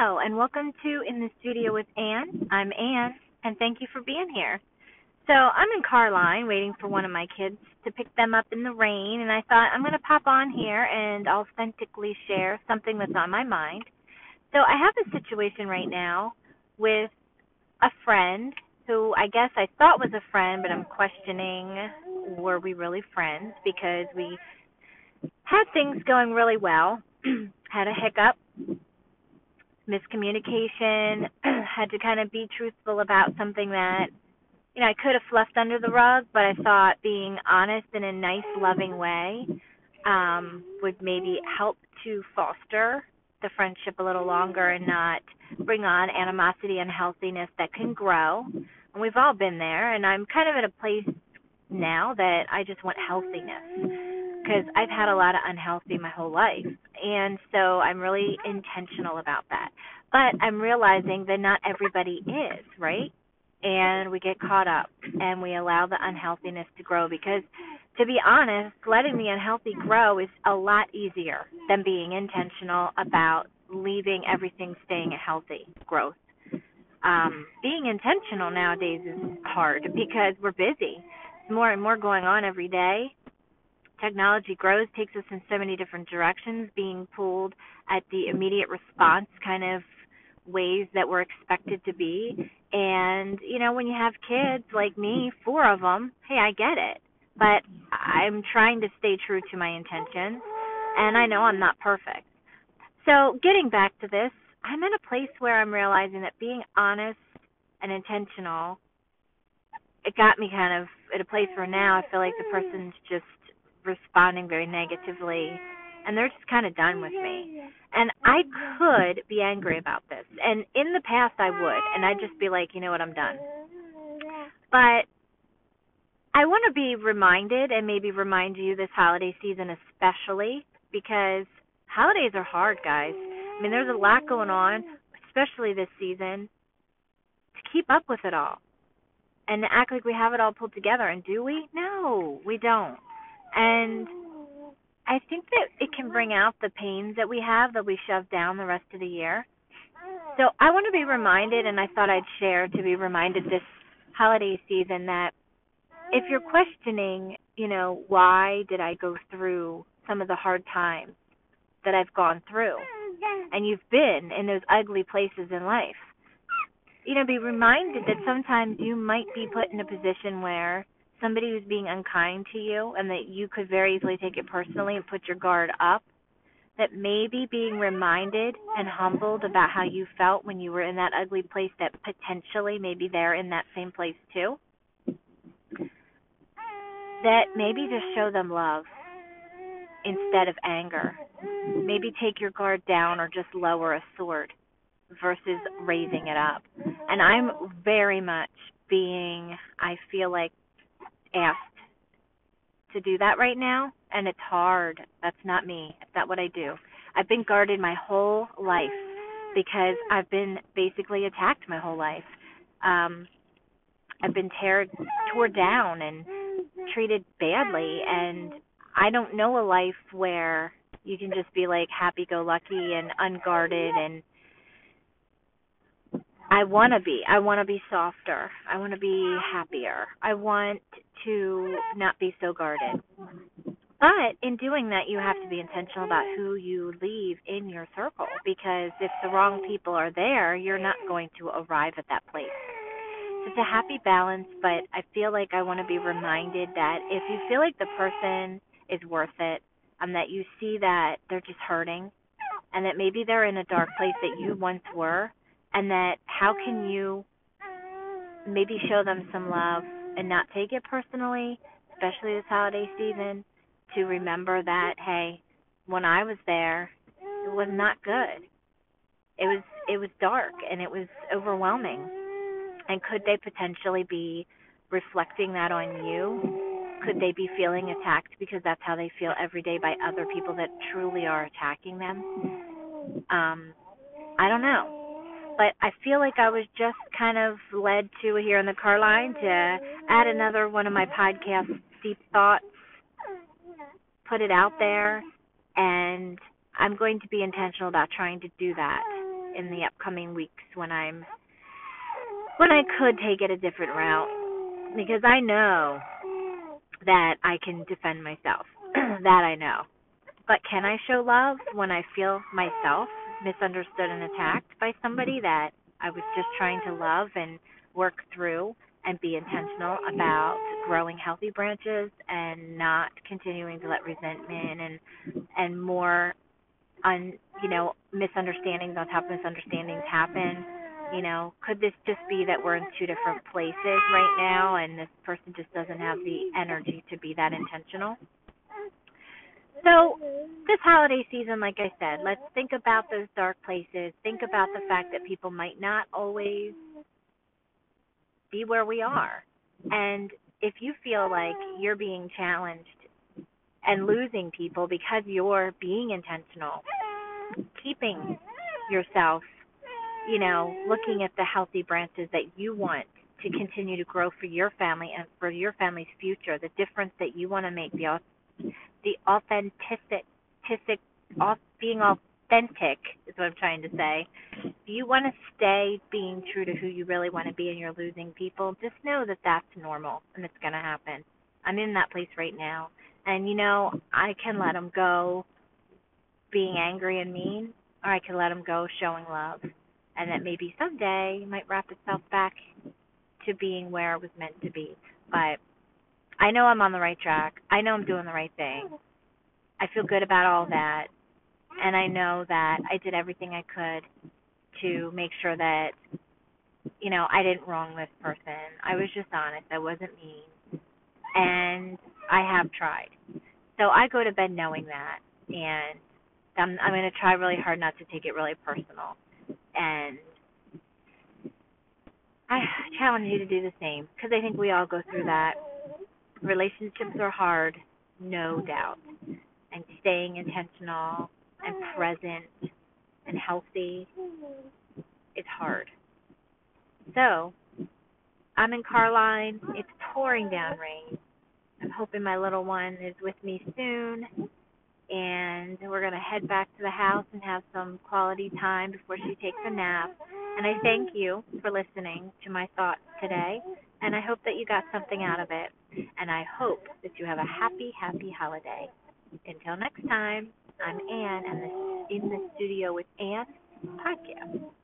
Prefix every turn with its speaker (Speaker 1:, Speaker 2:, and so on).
Speaker 1: Hello, and welcome to In the Studio with Anne. I'm Anne, and thank you for being here. So, I'm in car line waiting for one of my kids to pick them up in the rain, and I thought I'm going to pop on here and authentically share something that's on my mind. So, I have a situation right now with a friend who I guess I thought was a friend, but I'm questioning were we really friends because we had things going really well, had a hiccup miscommunication, had to kind of be truthful about something that you know I could have fluffed under the rug, but I thought being honest in a nice, loving way um, would maybe help to foster the friendship a little longer and not bring on animosity and healthiness that can grow. And we've all been there, and I'm kind of at a place now that I just want healthiness because I've had a lot of unhealthy my whole life. And so I'm really intentional about that. But I'm realizing that not everybody is, right? And we get caught up and we allow the unhealthiness to grow because to be honest, letting the unhealthy grow is a lot easier than being intentional about leaving everything staying a healthy growth. Um, being intentional nowadays is hard because we're busy. More and more going on every day technology grows takes us in so many different directions, being pulled at the immediate response kind of ways that we're expected to be. And, you know, when you have kids like me, four of them, hey, I get it. But I'm trying to stay true to my intentions, and I know I'm not perfect. So, getting back to this, I'm in a place where I'm realizing that being honest and intentional, it got me kind of at a place where now I feel like the person's just responding very negatively and they're just kind of done with me. And I could be angry about this. And in the past I would and I'd just be like, "You know what? I'm done." But I want to be reminded and maybe remind you this holiday season especially because holidays are hard, guys. I mean, there's a lot going on, especially this season, to keep up with it all. And act like we have it all pulled together. And do we? No, we don't. And I think that it can bring out the pains that we have that we shove down the rest of the year. So I want to be reminded, and I thought I'd share to be reminded this holiday season that if you're questioning, you know, why did I go through some of the hard times that I've gone through, and you've been in those ugly places in life, you know, be reminded that sometimes you might be put in a position where somebody who's being unkind to you and that you could very easily take it personally and put your guard up, that maybe being reminded and humbled about how you felt when you were in that ugly place that potentially maybe they're in that same place too. That maybe just show them love instead of anger. Maybe take your guard down or just lower a sword versus raising it up. And I'm very much being, I feel like, asked to do that right now, and it's hard. That's not me. That's not what I do. I've been guarded my whole life because I've been basically attacked my whole life. Um, I've been teared, tore down and treated badly, and I don't know a life where you can just be like happy-go-lucky and unguarded and I want to be. I want to be softer. I want to be happier. I want to not be so guarded. But in doing that, you have to be intentional about who you leave in your circle because if the wrong people are there, you're not going to arrive at that place. So it's a happy balance, but I feel like I want to be reminded that if you feel like the person is worth it, and that you see that they're just hurting, and that maybe they're in a dark place that you once were, and that how can you maybe show them some love and not take it personally, especially this holiday season, to remember that hey, when I was there, it was not good. It was it was dark and it was overwhelming. And could they potentially be reflecting that on you? Could they be feeling attacked because that's how they feel every day by other people that truly are attacking them? Um, I don't know but I feel like I was just kind of led to here in the car line to add another one of my podcasts, Deep Thoughts, put it out there, and I'm going to be intentional about trying to do that in the upcoming weeks when I'm when I could take it a different route because I know that I can defend myself. that I know. But can I show love when I feel myself misunderstood and attacked by somebody mm-hmm. that I was just trying to love and work through and be intentional about growing healthy branches and not continuing to let resentment and and more on you know misunderstandings on top of misunderstandings happen. You know could this just be that we're in two different places right now and this person just doesn't have the energy to be that intentional so this holiday season like i said let's think about those dark places. Think about the fact that people might not always be where we are. And if you feel like you're being challenged and losing people because you're being intentional keeping yourself, you know, looking at the healthy branches that you want to continue to grow for your family and for your family's future, the difference that you want to make, the the authentic, being authentic is what I'm trying to say. If you want to stay being true to who you really want to be and you're losing people, just know that that's normal and it's going to happen. I'm in that place right now. And, you know, I can let them go being angry and mean, or I can let them go showing love. And that maybe someday might wrap itself back to being where it was meant to be. But I know I'm on the right track. I know I'm doing the right thing. I feel good about all that. And I know that I did everything I could to make sure that, you know, I didn't wrong this person. I was just honest. I wasn't mean. And I have tried. So I go to bed knowing that. And I'm I'm going to try really hard not to take it really personal, and I challenge you to do the same because I think we all go through that. Relationships are hard, no doubt, and staying intentional and present and healthy is hard. So, I'm in car line. It's pouring down rain. I'm hoping my little one is with me soon and we're going to head back to the house and have some quality time before she takes a nap. And I thank you for listening to my thoughts today, and I hope that you got something out of it. And I hope that you have a happy, happy holiday. Until next time, I'm Anne, and this is In the Studio with Anne podcast.